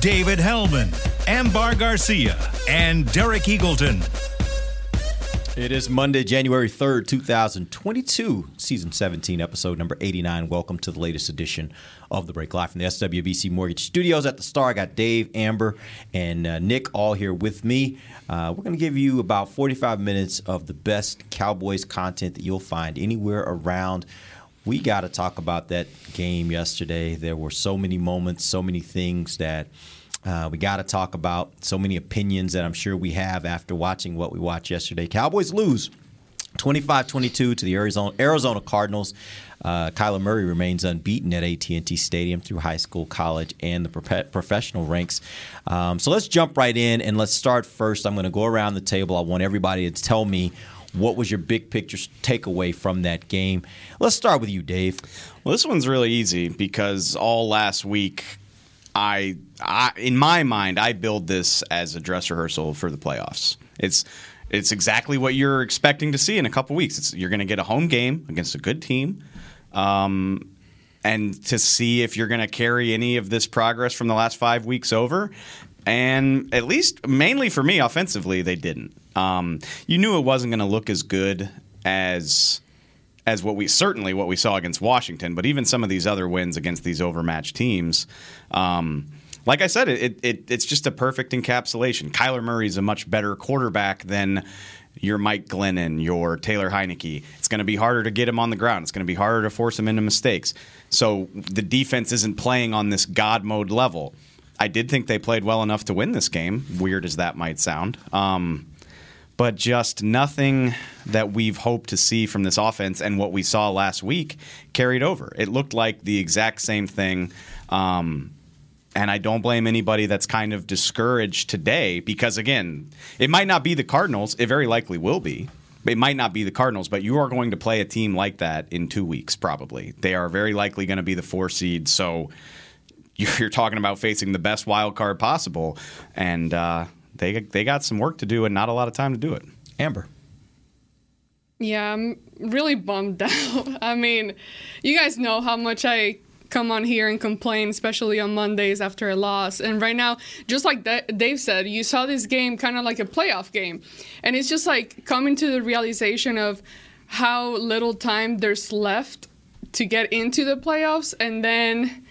David Helman, Ambar Garcia, and Derek Eagleton. It is Monday, January 3rd, 2022, season 17, episode number 89. Welcome to the latest edition of The Break Live from the SWBC Mortgage Studios at the Star. I got Dave, Amber, and uh, Nick all here with me. Uh, we're going to give you about 45 minutes of the best Cowboys content that you'll find anywhere around. We got to talk about that game yesterday. There were so many moments, so many things that uh, we got to talk about so many opinions that I'm sure we have after watching what we watched yesterday. Cowboys lose 25-22 to the Arizona Arizona Cardinals. Uh, Kyler Murray remains unbeaten at AT&T Stadium through high school, college, and the pro- professional ranks. Um, so let's jump right in and let's start first. I'm going to go around the table. I want everybody to tell me what was your big picture takeaway from that game. Let's start with you, Dave. Well, this one's really easy because all last week I, I, in my mind, I build this as a dress rehearsal for the playoffs. It's it's exactly what you're expecting to see in a couple weeks. It's, you're going to get a home game against a good team, um, and to see if you're going to carry any of this progress from the last five weeks over. And at least, mainly for me, offensively, they didn't. Um, you knew it wasn't going to look as good as as what we certainly what we saw against Washington, but even some of these other wins against these overmatched teams. Um, like I said, it, it, it's just a perfect encapsulation. Kyler Murray is a much better quarterback than your Mike Glennon, your Taylor Heinicke. It's going to be harder to get him on the ground. It's going to be harder to force him into mistakes. So the defense isn't playing on this God mode level. I did think they played well enough to win this game, weird as that might sound. Um, but just nothing that we've hoped to see from this offense and what we saw last week carried over. It looked like the exact same thing. Um, and I don't blame anybody that's kind of discouraged today because, again, it might not be the Cardinals. It very likely will be. It might not be the Cardinals, but you are going to play a team like that in two weeks, probably. They are very likely going to be the four seed. So you're talking about facing the best wild card possible. And, uh, they they got some work to do and not a lot of time to do it. Amber. Yeah, I'm really bummed out. I mean, you guys know how much I come on here and complain, especially on Mondays after a loss. And right now, just like Dave said, you saw this game kind of like a playoff game. And it's just like coming to the realization of how little time there's left to get into the playoffs. And then,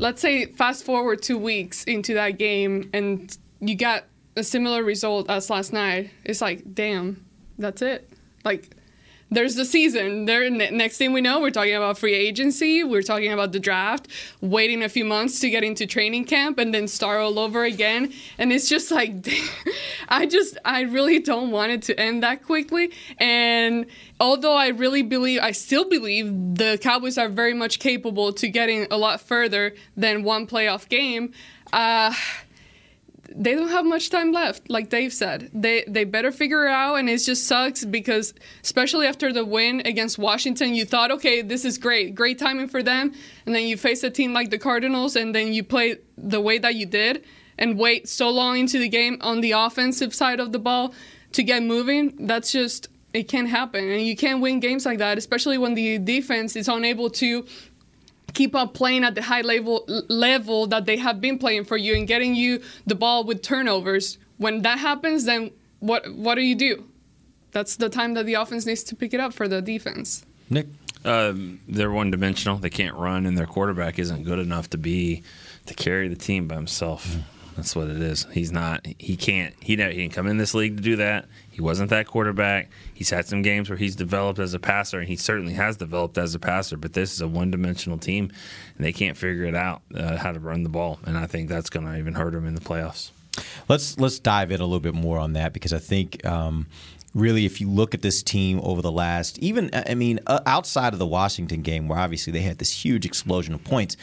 let's say, fast forward two weeks into that game, and you got a similar result as last night, it's like, damn, that's it. Like, there's the season. There, next thing we know, we're talking about free agency. We're talking about the draft. Waiting a few months to get into training camp and then start all over again. And it's just like, I just, I really don't want it to end that quickly. And although I really believe, I still believe the Cowboys are very much capable to getting a lot further than one playoff game. Uh, they don't have much time left like dave said they they better figure it out and it just sucks because especially after the win against washington you thought okay this is great great timing for them and then you face a team like the cardinals and then you play the way that you did and wait so long into the game on the offensive side of the ball to get moving that's just it can't happen and you can't win games like that especially when the defense is unable to keep up playing at the high level level that they have been playing for you and getting you the ball with turnovers. When that happens, then what what do you do? That's the time that the offense needs to pick it up for the defense. Nick, um, they're one dimensional. They can't run, and their quarterback isn't good enough to be to carry the team by himself. Mm. That's what it is. He's not. He can't. He he didn't come in this league to do that. He wasn't that quarterback. He's had some games where he's developed as a passer, and he certainly has developed as a passer. But this is a one-dimensional team, and they can't figure it out uh, how to run the ball. And I think that's going to even hurt him in the playoffs. Let's let's dive in a little bit more on that because I think. Um, really, if you look at this team over the last, even I mean, uh, outside of the Washington game, where obviously they had this huge explosion of points,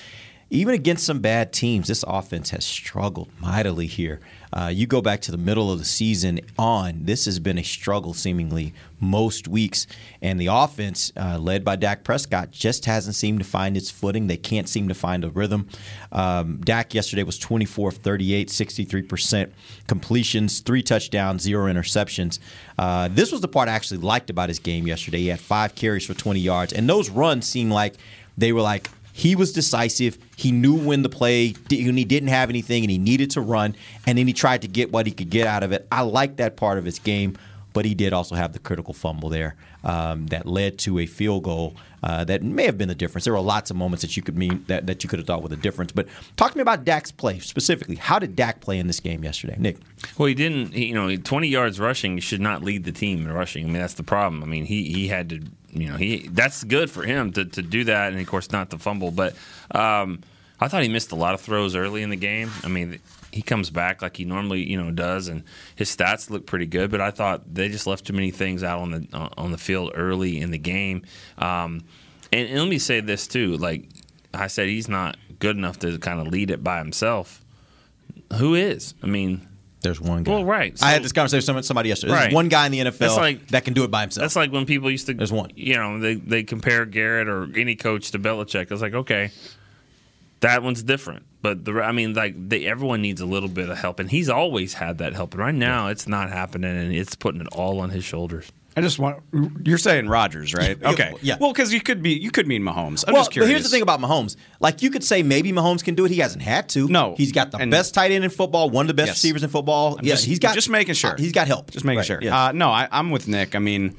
even against some bad teams, this offense has struggled mightily here. Uh, you go back to the middle of the season on, this has been a struggle seemingly most weeks. And the offense, uh, led by Dak Prescott, just hasn't seemed to find its footing. They can't seem to find a rhythm. Um, Dak yesterday was 24 of 38, 63% completions, three touchdowns, zero interceptions. Uh, this was the part I actually liked about his game yesterday. He had five carries for 20 yards, and those runs seemed like they were like he was decisive. He knew when the play, when he didn't have anything and he needed to run, and then he tried to get what he could get out of it. I like that part of his game, but he did also have the critical fumble there um, that led to a field goal uh, that may have been the difference. There were lots of moments that you could mean that, that you could have thought were the difference. But talk to me about Dak's play specifically. How did Dak play in this game yesterday, Nick? Well, he didn't. He, you know, 20 yards rushing should not lead the team in rushing. I mean, that's the problem. I mean, he he had to. You know, he that's good for him to, to do that, and of course not the fumble. But um, I thought he missed a lot of throws early in the game. I mean, he comes back like he normally you know does, and his stats look pretty good. But I thought they just left too many things out on the on the field early in the game. Um, and, and let me say this too, like I said, he's not good enough to kind of lead it by himself. Who is? I mean, there's one guy. Well, right. I had this conversation with somebody yesterday. There's Right. one guy in the NFL like- that can do it by himself. That's like when people used to. There's one. You know, they they compare Garrett or any coach to Belichick. I was like, okay, that one's different. But the I mean, like they, everyone needs a little bit of help, and he's always had that help. And right now, it's not happening, and it's putting it all on his shoulders. I just want you're saying Rodgers, right? Okay. Yeah. Well, because you could be you could mean Mahomes. I'm well, just but here's the thing about Mahomes. Like you could say maybe Mahomes can do it. He hasn't had to. No. he's got the And- best tight end in football, one of the best Yes. receivers in football. I'm just, he's got just making sure. uh, he's got help. Just making Right, sure. yes. Uh, no, I, I'm with Nick. I mean,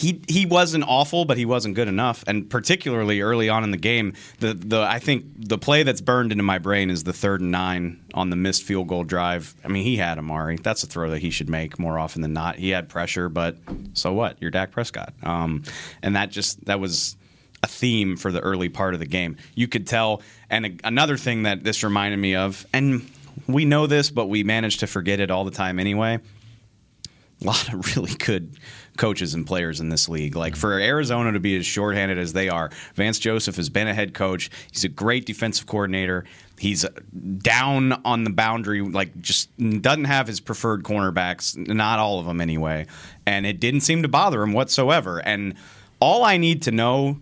he he wasn't awful, but he wasn't good enough. And particularly early on in the game, the the I think the play that's burned into my brain is the third and nine on the missed field goal drive. I mean, he had Amari. That's a throw that he should make more often than not. He had pressure, but so what? You're Dak Prescott. Um, and that just that was a theme for the early part of the game. You could tell. And a, another thing that this reminded me of, and we know this, but we manage to forget it all the time anyway. A lot of really good coaches and players in this league. Like for Arizona to be as shorthanded as they are, Vance Joseph has been a head coach. He's a great defensive coordinator. He's down on the boundary, like just doesn't have his preferred cornerbacks, not all of them anyway. And it didn't seem to bother him whatsoever. And all I need to know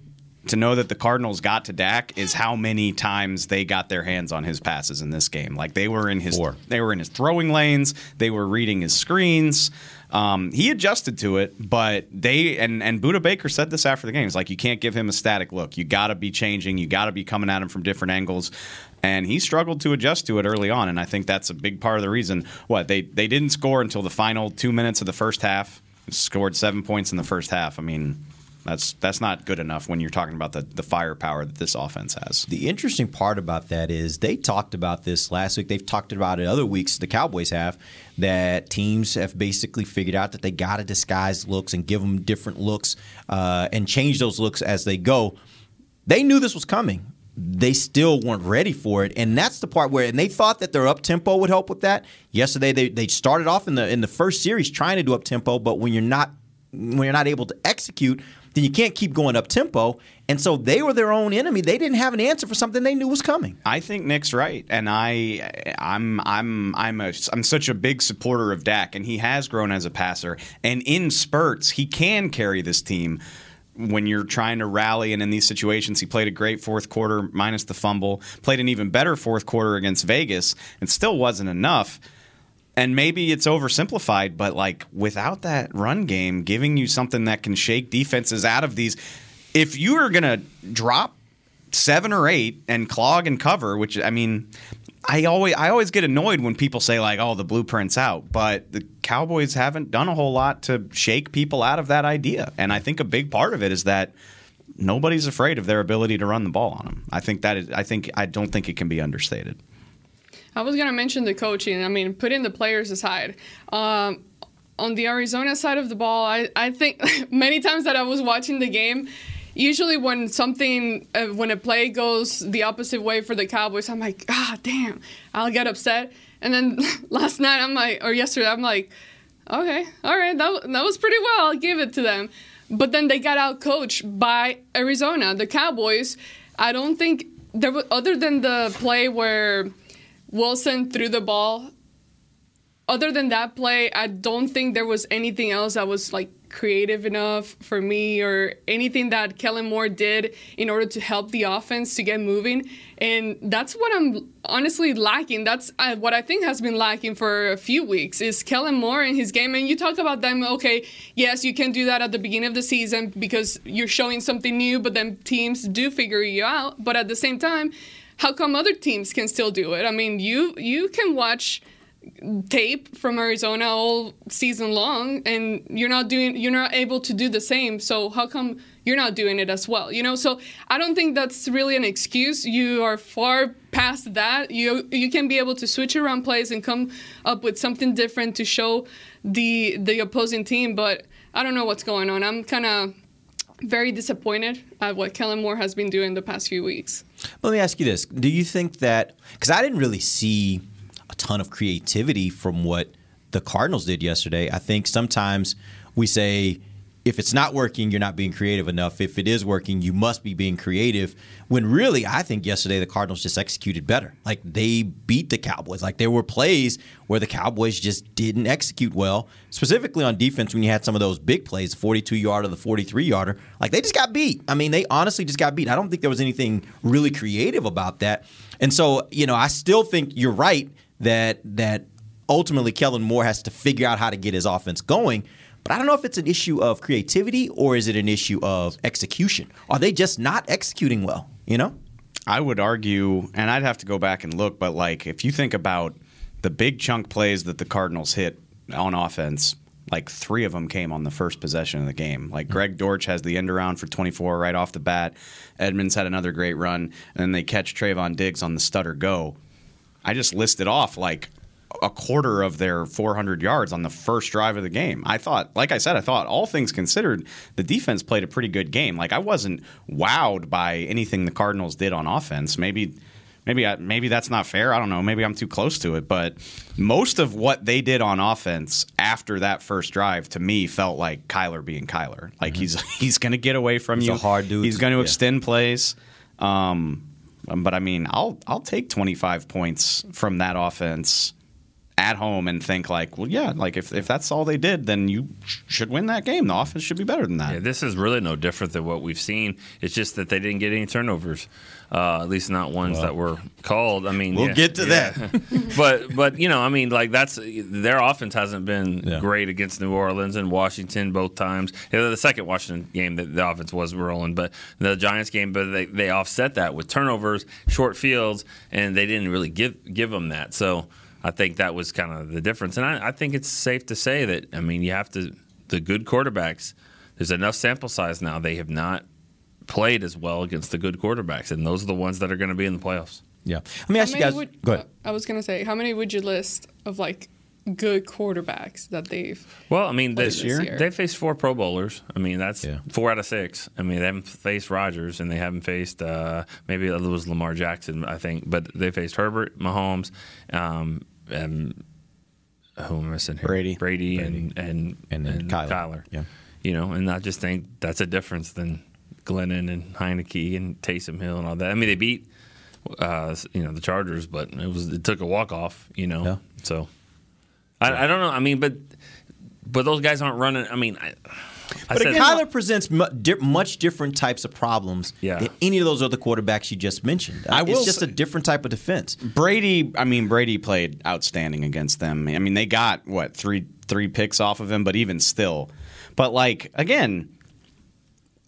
to know that the Cardinals got to Dak is how many times they got their hands on his passes in this game. Like they were in his Four. they were in his throwing lanes, they were reading his screens. Um, he adjusted to it, but they and and Budda Baker said this after the game. He's like, you can't give him a static look. You got to be changing. You got to be coming at him from different angles. And he struggled to adjust to it early on, and I think that's a big part of the reason. What they they didn't score until the final two minutes of the first half. Scored seven points in the first half. I mean, that's that's not good enough when you're talking about the the firepower that this offense has. The interesting part about that is they talked about this last week. They've talked about it other weeks. The Cowboys have that teams have basically figured out that they got to disguise looks and give them different looks uh, and change those looks as they go. They knew this was coming. They still weren't ready for it, and that's the part where and they thought that their up tempo would help with that. Yesterday, they they started off in the in the first series trying to do up tempo, but when you're not when you're not able to execute, then you can't keep going up tempo. And so they were their own enemy. They didn't have an answer for something they knew was coming. I think Nick's right, and I, I'm, I'm, I'm a, I'm such a big supporter of Dak, and he has grown as a passer, and in spurts he can carry this team. When you're trying to rally, and in these situations, he played a great fourth quarter, minus the fumble. Played an even better fourth quarter against Vegas, and still wasn't enough. And maybe it's oversimplified, but like without that run game giving you something that can shake defenses out of these, if you are gonna drop seven or eight and clog and cover, which I mean, I always I always get annoyed when people say like, "Oh, the blueprint's out," but the Cowboys haven't done a whole lot to shake people out of that idea, and I think a big part of it is that nobody's afraid of their ability to run the ball on them. I think that is, I think I don't think it can be understated. I was gonna mention the coaching. I mean, putting the players aside. Um, on the Arizona side of the ball, I, I think many times that I was watching the game, usually when something, uh, when a play goes the opposite way for the Cowboys, I'm like, ah, damn, I'll get upset. And then last night, I'm like, or yesterday, I'm like, okay, all right, that, that was pretty well. I'll give it to them. But then they got out coached by Arizona. The Cowboys, I don't think there was other than the play where Wilson threw the ball. Other than that play, I don't think there was anything else that was like creative enough for me or anything that Kellen Moore did in order to help the offense to get moving. And that's what I'm honestly lacking. That's uh, what I think has been lacking for a few weeks is Kellen Moore and his game. And you talk about them, okay, yes, you can do that at the beginning of the season because you're showing something new, but then teams do figure you out. But at the same time, how come other teams can still do it? I mean, you you can watch tape from Arizona all season long and you're not doing you're not able to do the same. So how come you're not doing it as well? You know so I don't think that's really an excuse. You are far past that. You you can be able to switch around plays and come up with something different to show the the opposing team but I don't know what's going on. I'm kind of very disappointed at what Kellen Moore has been doing the past few weeks. Let me ask you this: Do you think that because I didn't really see a ton of creativity from what the Cardinals did yesterday. I think sometimes we say if it's not working, you're not being creative enough. If it is working, you must be being creative. When really, I think yesterday the Cardinals just executed better. Like they beat the Cowboys. Like there were plays where the Cowboys just didn't execute well, specifically on defense when you had some of those big plays, 42 yarder, the 43 yarder. Like they just got beat. I mean, they honestly just got beat. I don't think there was anything really creative about that. And so, you know, I still think you're right that that ultimately Kellen Moore has to figure out how to get his offense going. But I don't know if it's an issue of creativity or is it an issue of execution. Are they just not executing well? You know. I would argue, and I'd have to go back and look, but like if you think about the big chunk plays that the Cardinals hit on offense, like three of them came on the first possession of the game. Like mm-hmm. Greg Dortch has the end around for 24 right off the bat. Edmonds had another great run, and then they catch Trevon Diggs on the stutter go. I just listed off like a quarter of their 400 yards on the first drive of the game. I thought, like I said, I thought all things considered, the defense played a pretty good game. Like I wasn't wowed by anything the Cardinals did on offense. Maybe, maybe, I, maybe that's not fair. I don't know. Maybe I'm too close to it. But most of what they did on offense after that first drive, to me, felt like Kyler being Kyler. Like mm-hmm. he's he's going to get away from he's you. A hard dude. He's going to yeah. extend plays. Um, but I mean, I'll I'll take 25 points from that offense at home and think like, well, yeah, like if, if that's all they did, then you sh- should win that game. The offense should be better than that. Yeah, this is really no different than what we've seen. It's just that they didn't get any turnovers, uh, at least not ones well, that were called. I mean, we'll yeah, get to yeah. that. but but you know, I mean, like that's their offense hasn't been great against New Orleans and Washington both times. the second Washington game, that the offense was rolling, but the Giants game, but they, they offset that with turnovers, short fields, and they didn't really give give them that. So. I think that was kind of the difference. And I, I, think it's safe to say that, I mean, you have to, the good quarterbacks, there's enough sample size now. They have not played as well against the good quarterbacks, and those are the ones that are going to be in the playoffs. Yeah. Let me ask you guys. Would, go ahead. I was going to say, how many would you list of like good quarterbacks that they've well i mean this year? year? they faced four pro bowlers i mean that's yeah. four out of six i mean they haven't faced Rodgers and they haven't faced uh, maybe it was lamar jackson i think but they faced herbert mahomes um, and who am I missing here? Brady, Brady, Brady. and and and, and Kyler. Kyler. Yeah, you know, and I just think that's a difference than Glennon and Heinicke and Taysom Hill and all that. I mean, they beat uh, you know the Chargers, but it was it took a walk off. You know, yeah. so I, I don't know. I mean, but but those guys aren't running. I mean. I, but again, Kyler presents much different types of problems yeah. than any of those other quarterbacks you just mentioned. I it's will just say, a different type of defense. Brady, I mean, Brady played outstanding against them. I mean, they got what three three picks off of him, but even still, but like again,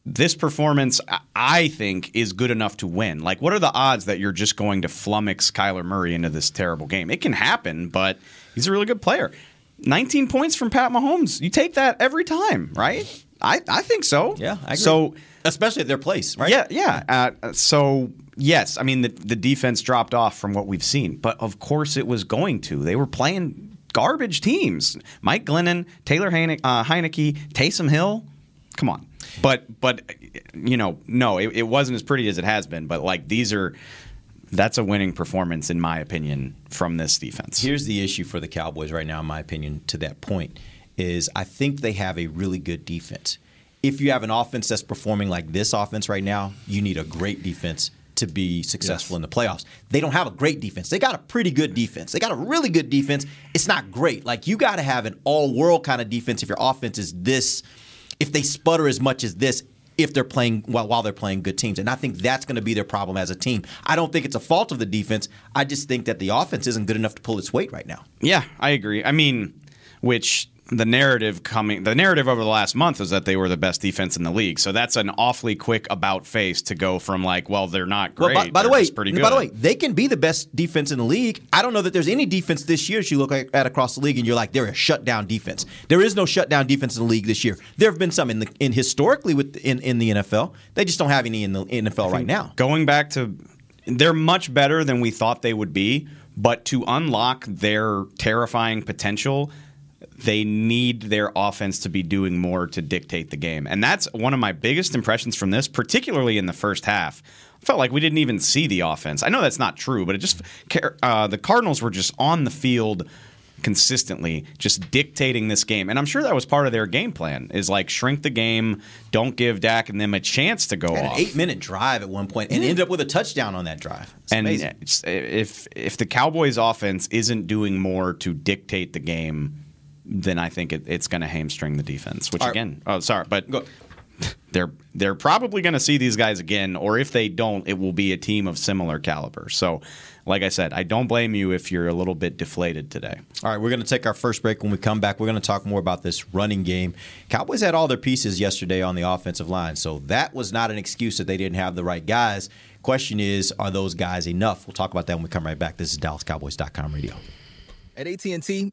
this performance, I think, is good enough to win. Like, what are the odds that you're just going to flummox Kyler Murray into this terrible game? It can happen, but he's a really good player. 19 points from Pat Mahomes. You take that every time, right? I, I think so. Yeah, I agree. So, especially at their place, right? Yeah, yeah. Uh, so, yes, I mean, the, the defense dropped off from what we've seen, but of course it was going to. They were playing garbage teams. Mike Glennon, Taylor Heine- uh, Heinicke, Taysom Hill. Come on. But, but you know, no, it, it wasn't as pretty as it has been, but like these are that's a winning performance, in my opinion, from this defense. Here's the issue for the Cowboys right now, in my opinion, to that point, is I think they have a really good defense. If you have an offense that's performing like this offense right now, you need a great defense to be successful in the playoffs. They don't have a great defense. They got a pretty good defense. They got a really good defense. It's not great. Like you got to have an all-world kind of defense if your offense is this. If they sputter as much as this, if they're playing while, while they're playing good teams. And I think that's going to be their problem as a team. I don't think it's a fault of the defense. I just think that the offense isn't good enough to pull its weight right now. Yeah, I agree. I mean, which the narrative coming the narrative over the last month is that they were the best defense in the league. So that's an awfully quick about face to go from like, well, they're not great. Well, by, by the way, pretty good. by the way, they can be the best defense in the league. I don't know that there's any defense this year that you look at across the league and you're like they're a shutdown defense. There is no shutdown defense in the league this year. There have been some in the in historically with in, in the NFL. They just don't have any in the NFL right now. going back to they're much better than we thought they would be, but to unlock their terrifying potential, they need their offense to be doing more to dictate the game. And that's one of my biggest impressions from this, particularly in the first half. I felt like we didn't even see the offense. I know that's not true, but it just uh, the Cardinals were just on the field consistently just dictating this game. And I'm sure that was part of their game plan is like shrink the game, don't give Dak and them a chance to go Had off. an eight minute drive at one point and ended up with a touchdown on that drive. It's and amazing. if if the Cowboys offense isn't doing more to dictate the game, then I think it, it's going to hamstring the defense. Which All right. again, oh sorry, but Go- they're they're probably going to see these guys again, or if they don't, it will be a team of similar caliber. So, like I said, I don't blame you if you're a little bit deflated today. All right, we're going to take our first break. When we come back, we're going to talk more about this running game. Cowboys had all their pieces yesterday on the offensive line, so that was not an excuse that they didn't have the right guys. Question is, are those guys enough? We'll talk about that when we come right back. This is DallasCowboys.com radio. At AT&T,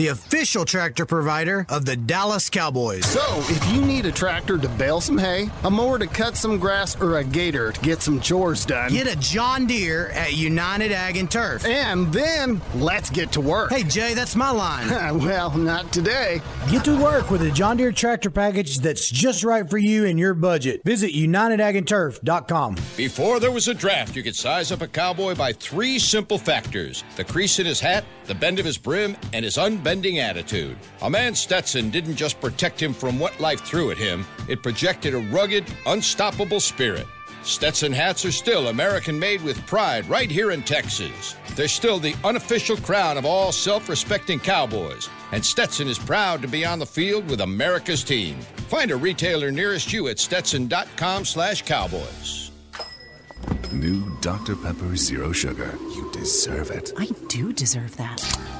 the official tractor provider of the Dallas Cowboys. So, if you need a tractor to bale some hay, a mower to cut some grass, or a gator to get some chores done, Get a John Deere at United Ag and Turf. and then let's get to work. Hey, Jay, that's my line. well, not today. Get to work with a John Deere tractor package that's just right for you and your budget. Visit UnitedAgAndTurf.com. Before there was a draft, you could size up a cowboy by three simple factors the crease in his hat, the bend of his brim, and his unbending attitude. A man Stetson didn't just protect him from what life threw at him, it projected a rugged, unstoppable spirit. Stetson hats are still American made with pride right here in Texas. They're still the unofficial crown of all self respecting cowboys, and Stetson is proud to be on the field with America's team. Find a retailer nearest you at stetson.com slash cowboys. New Dr. Pepper Zero Sugar. You deserve it. I do deserve that.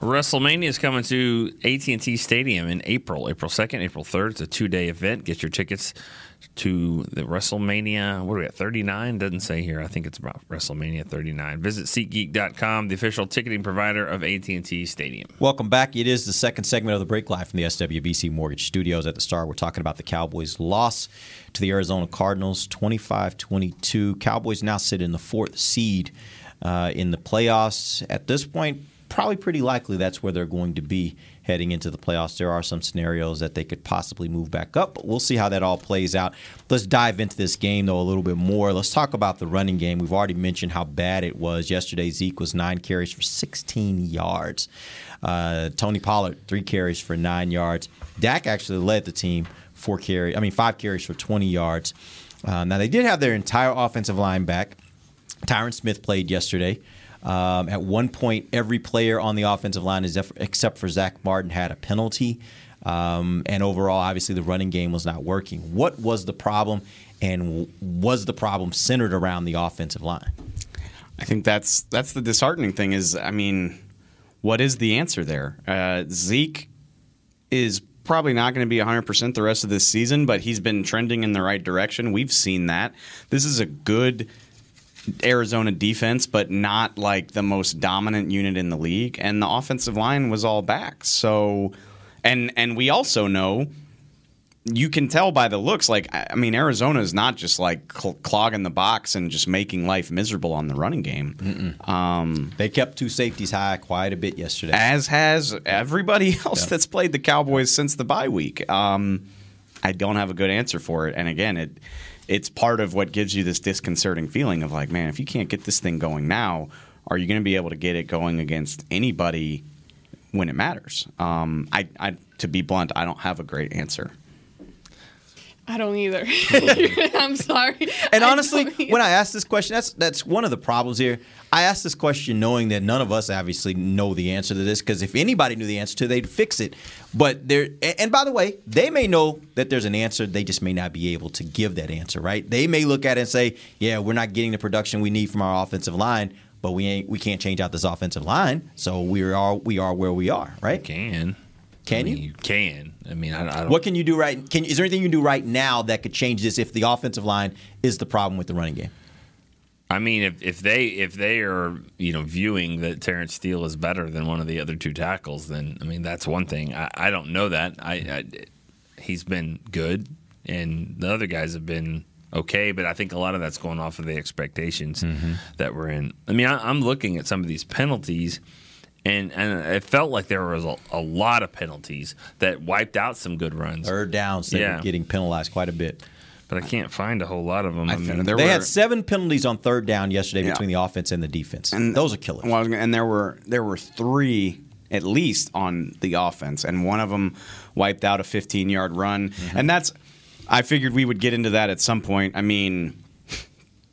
WrestleMania is coming to AT&T Stadium in April, April 2nd, April 3rd. It's a two-day event. Get your tickets to the WrestleMania. What are we at? 39? Doesn't say here. I think it's about WrestleMania 39. Visit SeatGeek.com, the official ticketing provider of AT&T Stadium. Welcome back. It is the second segment of the break live from the SWBC Mortgage Studios at the Star. We're talking about the Cowboys' loss to the Arizona Cardinals, 25-22. Cowboys now sit in the fourth seed uh, in the playoffs. At this point, probably pretty likely that's where they're going to be heading into the playoffs. There are some scenarios that they could possibly move back up, but we'll see how that all plays out. Let's dive into this game, though, a little bit more. Let's talk about the running game. We've already mentioned how bad it was. Yesterday, Zeke was nine carries for 16 yards. Uh, Tony Pollard, three carries for nine yards. Dak actually led the team, four carry, I mean, five carries for 20 yards. Uh, now, they did have their entire offensive line back. Tyron Smith played yesterday. Um, at one point, every player on the offensive line, except for Zack Martin, had a penalty. Um, and overall, obviously, the running game was not working. What was the problem, and was the problem centered around the offensive line? I think that's that's the disheartening thing. Is I mean, what is the answer there? Uh, Zeke is probably not going to be 100% the rest of this season, but he's been trending in the right direction. We've seen that. This is a good Arizona defense, but not like the most dominant unit in the league. And the offensive line was all back. So, and and we also know you can tell by the looks. Like I mean, Arizona is not just like cl- clogging the box and just making life miserable on the running game. Um, they kept two safeties high quite a bit yesterday, as has everybody else Yeah. that's played the Cowboys since the bye week. Um, I don't have a good answer for it, and again, it it's part of what gives you this disconcerting feeling of like, man, if you can't get this thing going now, are you going to be able to get it going against anybody when it matters? Um, I, I, to be blunt, I don't have a great answer. I don't either. I'm sorry. And honestly, don't when I ask this question, that's that's one of the problems here. I ask this question knowing that none of us obviously know the answer to this because if anybody knew the answer to, it, they'd fix it. But there, and and by the way, they may know that there's an answer. They just may not be able to give that answer. Right? They may look at it and say, "Yeah, we're not getting the production we need from our offensive line." But we ain't we can't change out this offensive line, so we are we are where we are, right? Can can I mean, you? You can. I mean, I, I don't. What can you do right? Can is there anything you can do right now that could change this if the offensive line is the problem with the running game? I mean, if, if they if they are you know viewing that Terence Steele is better than one of the other two tackles, then I mean that's one thing. I, I don't know that. I, I he's been good, and the other guys have been okay, but I think a lot of that's going off of the expectations mm-hmm. that we're in. I mean, I, I'm looking at some of these penalties. And, and it felt like there was a, a lot of penalties that wiped out some good runs. Third downs, they yeah. were getting penalized quite a bit. But I can't find a whole lot of them. I, mean, they had seven penalties on third down yesterday Yeah. between the offense and the defense. And Those are killers. Well, gonna- and there were there were three at least on the offense, and one of them wiped out a 15 yard run, Mm-hmm. and that's. I figured we would get into that at some point. I mean,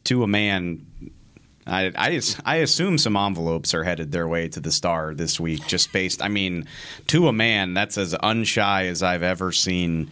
to a man. I, I, I assume some envelopes are headed their way to the star this week, just based. I mean, to a man, that's as unshy as I've ever seen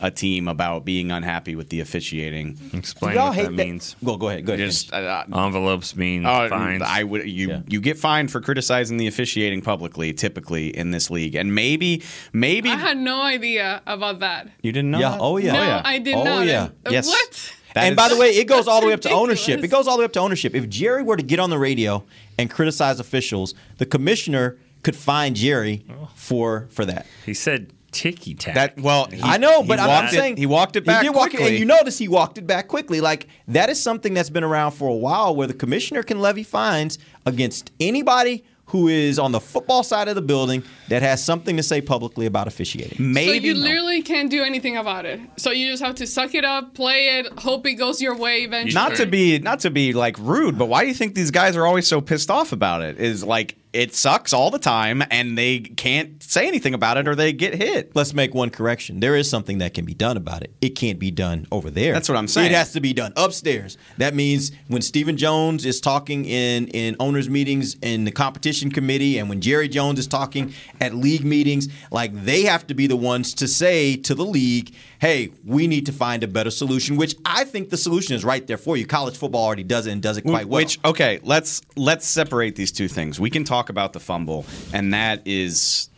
a team about being unhappy with the officiating. Explain what that means. Go go ahead. Go ahead. Just uh, Envelopes mean Oh, fines. I would you you get fined for criticizing the officiating publicly, typically in this league, and maybe maybe I had no idea about that. you didn't know. Yeah. that? Oh yeah. No, I did oh, not. Oh yeah. Uh, Yes. What? That and is- by the way, it goes all the way up to ownership. It goes all the way up to ownership. If Jerry were to get on the radio and criticize officials, the commissioner could fine Jerry for for that. He said ticky tack. that well, he- I know, but I'm, walked I'm it- saying he walked it back did walk quickly. and you notice he walked it back quickly. Like that is something that's been around for a while, where the commissioner can levy fines against anybody who is on the football side of the building that has something to say publicly about officiating. maybe so you no. literally can't do anything about it. So you just have to suck it up, play it, hope it goes your way eventually. not to be not to be like rude, but why do you think these guys are always so pissed off about it? Is like it sucks all the time, and they can't say anything about it, or they get hit. Let's make one correction. There is something that can be done about it. It can't be done over there. That's what I'm saying. It has to be done upstairs. That means when Stephen Jones is talking in in owners meetings in the competition committee and when Jerry Jones is talking at league meetings, like they have to be the ones to say to the league, "Hey, we need to find a better solution," which I think the solution is right there for you. College football already does it and does it quite well. Which okay, let's let's separate these two things. We can talk about the fumble, and that is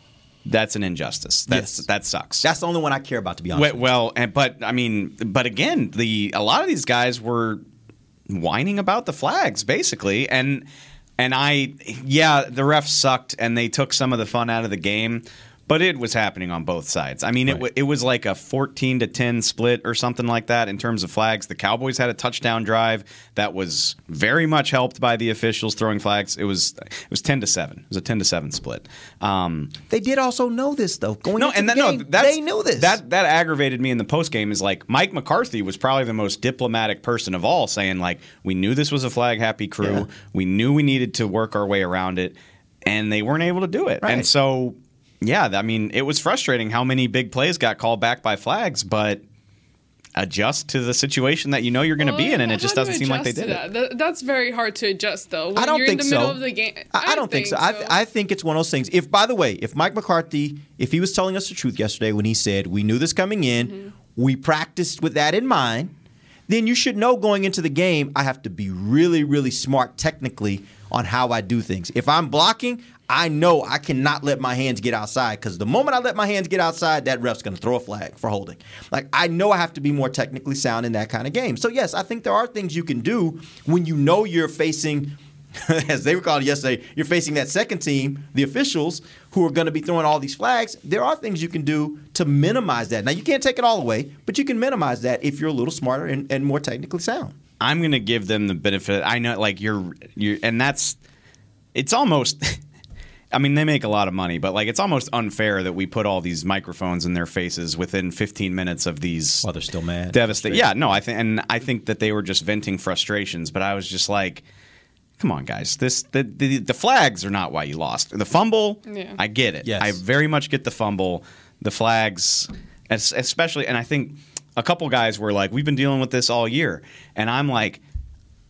that's an injustice. That's Yes. that sucks. That's the only one I care about to be honest. Well, well, and, but I mean, but again, the a lot of these guys were whining about the flags basically, and and I yeah, the refs sucked and they took some of the fun out of the game. But it was happening on both sides. I mean, it, w- it was like a 14 to 10 split or something like that in terms of flags. The Cowboys had a touchdown drive that was very much helped by the officials throwing flags. It was it was 10 to 7. It was a 10 to 7 split. Um, they did also know this though. Going no, into and the that, no, game, that's, they knew this. That that aggravated me in the post game. Is like Mike McCarthy was probably the most diplomatic person of all, saying like we knew this was a flag happy crew. Yeah. We knew we needed to work our way around it, and they weren't able to do it. Right. And so, yeah, I mean, it was frustrating how many big plays got called back by flags, but. adjust to the situation that you know you're going to be in, and it just doesn't seem like they did to it. That's very hard to adjust, though. When I don't you're think in the middle so. of the game. I, I don't think, so. I, I think it's one of those things. If, by the way, if Mike McCarthy, if he was telling us the truth yesterday when he said we knew this coming in, Mm-hmm. we practiced with that in mind, then you should know going into the game I have to be really, really smart technically on how I do things. If I'm blocking, I know I cannot let my hands get outside because the moment I let my hands get outside, that ref's going to throw a flag for holding. Like I know I have to be more technically sound in that kind of game. So yes, I think there are things you can do when you know you're facing as they were called yesterday, you're facing that second team, the officials, who are going to be throwing all these flags. There are things you can do to minimize that. Now, you can't take it all away, but you can minimize that if you're a little smarter and, and more technically sound. I'm going to give them the benefit. I know, like you're, you're, and that's, it's almost. I mean, they make a lot of money, but like it's almost unfair that we put all these microphones in their faces within 15 minutes of these. While they're still mad, devastated. Yeah, no, I think, and I think that they were just venting frustrations. But I was just like, come on, guys, this the the, the flags are not why you lost. The fumble, Yeah. I get it. Yes. I very much get the fumble. The flags, especially, and I think a couple guys were like, "We've been dealing with this all year," and I'm like.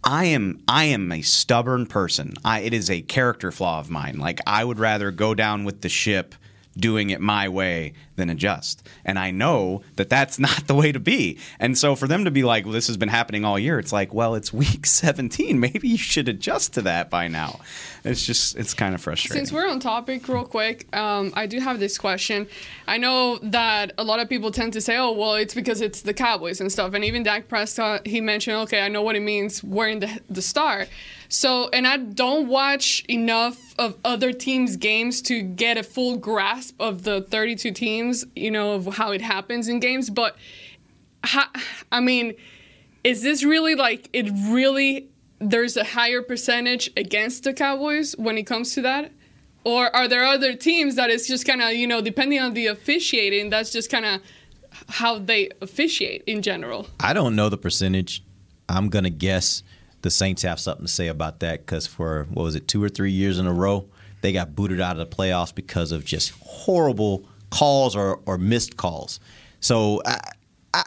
I am I am a stubborn person. I, it is a character flaw of mine. Like I would rather go down with the ship doing it my way than adjust. And I know that that's not the way to be. And so for them to be like, well, this has been happening all year, it's like, well, it's week 17. Maybe you should adjust to that by now. It's just, it's kind of frustrating. Since we're on topic, real quick, um, I do have this question. I know that a lot of people tend to say, "Oh, well, it's because it's the Cowboys and stuff." And even Dak Prescott, he mentioned, "Okay, I know what it means wearing the the star." So, and I don't watch enough of other teams' games to get a full grasp of the 32 teams, you know, of how it happens in games. But, I mean, is this really like it? Really, there's a higher percentage against the Cowboys when it comes to that. Or are there other teams that is just kind of, you know, depending on the officiating, that's just kind of how they officiate in general? I don't know the percentage. I'm going to guess the Saints have something to say about that because for, what was it, two or three years in a row, they got booted out of the playoffs because of just horrible calls or, or missed calls. So I,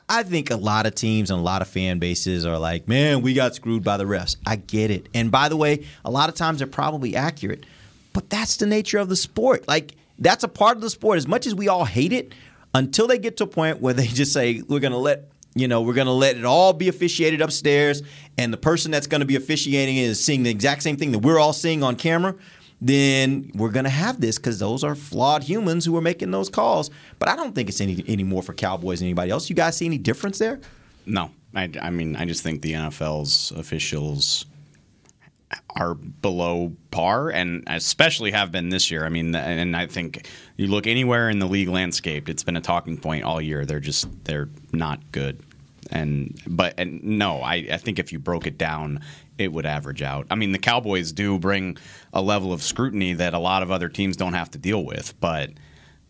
I, think a lot of teams and a lot of fan bases are like, man, we got screwed by the refs. I get it. And by the way, a lot of times they're probably accurate, but that's the nature of the sport. Like, that's a part of the sport. As much as we all hate it, until they get to a point where they just say, we're going to let you know, we're going to let it all be officiated upstairs, and the person that's going to be officiating is seeing the exact same thing that we're all seeing on camera. Then we're going to have this because those are flawed humans who are making those calls. But I don't think it's any any more for Cowboys than anybody else. You guys see any difference there? No, I, I mean, I just think the NFL's officials are below par, and especially have been this year. I mean, and I think you look anywhere in the league landscape, it's been a talking point all year. They're just they're not good, and but and no, I, I think if you broke it down, it would average out. I mean, the Cowboys do bring a level of scrutiny that a lot of other teams don't have to deal with, but.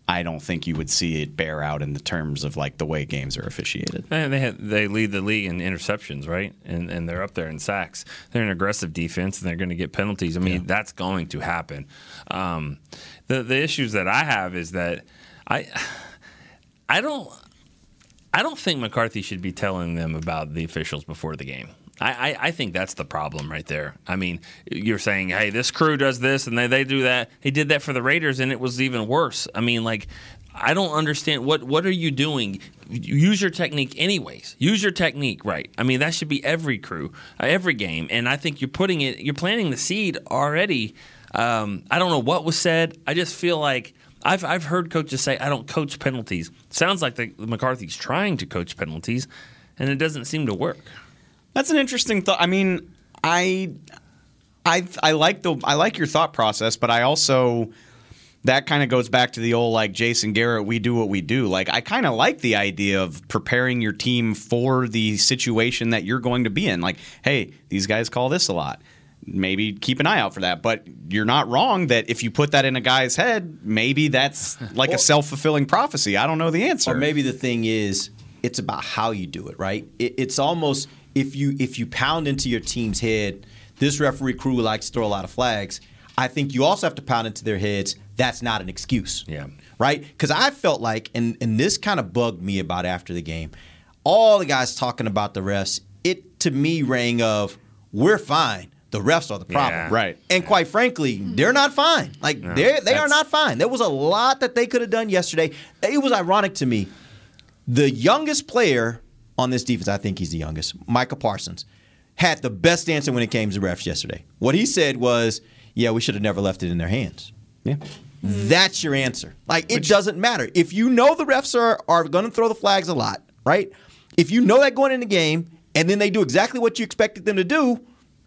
I don't think you would see it bear out in the terms of like the way games are officiated. And they have, they lead the league in interceptions, right? And and they're up there in sacks. They're an aggressive defense, and they're going to get penalties. I mean, that's going to happen. Um, the the issues that I have is that I I don't I don't think McCarthy should be telling them about the officials before the game. I, I, I think that's the problem right there. I mean, you're saying, hey, this crew does this and they, they do that. He did that for the Raiders and it was even worse. I mean, like, I don't understand what what are you doing? Use your technique anyways. Use your technique right. I mean that should be every crew, uh, every game. And I think you're putting it, you're planting the seed already. Um, I don't know what was said. I just feel like I've I've heard coaches say I don't coach penalties. Sounds like the, McCarthy's trying to coach penalties, and it doesn't seem to work. That's an interesting thought. I mean, I, I, I like the I like your thought process, but I also that kind of goes back to the old like Jason Garrett, we do what we do. Like I kind of like the idea of preparing your team for the situation that you're going to be in. Like, hey, these guys call this a lot. Maybe keep an eye out for that. But you're not wrong that if you put that in a guy's head, maybe that's like a self fulfilling prophecy. I don't know the answer. Or maybe the thing is, it's about how you do it, right? It, it's almost if you if you pound into your team's head, this referee crew likes to throw a lot of flags. I think you also have to pound into their heads. That's not an excuse. Yeah. Right? Because I felt like, and and this kind of bugged me about after the game. all the guys talking about the refs, it to me rang of we're fine. The refs are the problem. Yeah. Right. And quite frankly, mm-hmm. they're not fine. Like No, they they are not fine. There was a lot that they could have done yesterday. It was ironic to me. The youngest player on this defense, I think he's the youngest, Micah Parsons, had the best answer when it came to refs yesterday. What he said was, "Yeah, we should have never left it in their hands." Yeah. Mm-hmm. That's your answer. Like it doesn't matter. If you know the refs are are going to throw the flags a lot, right? If you know that going in the game and then they do exactly what you expected them to do,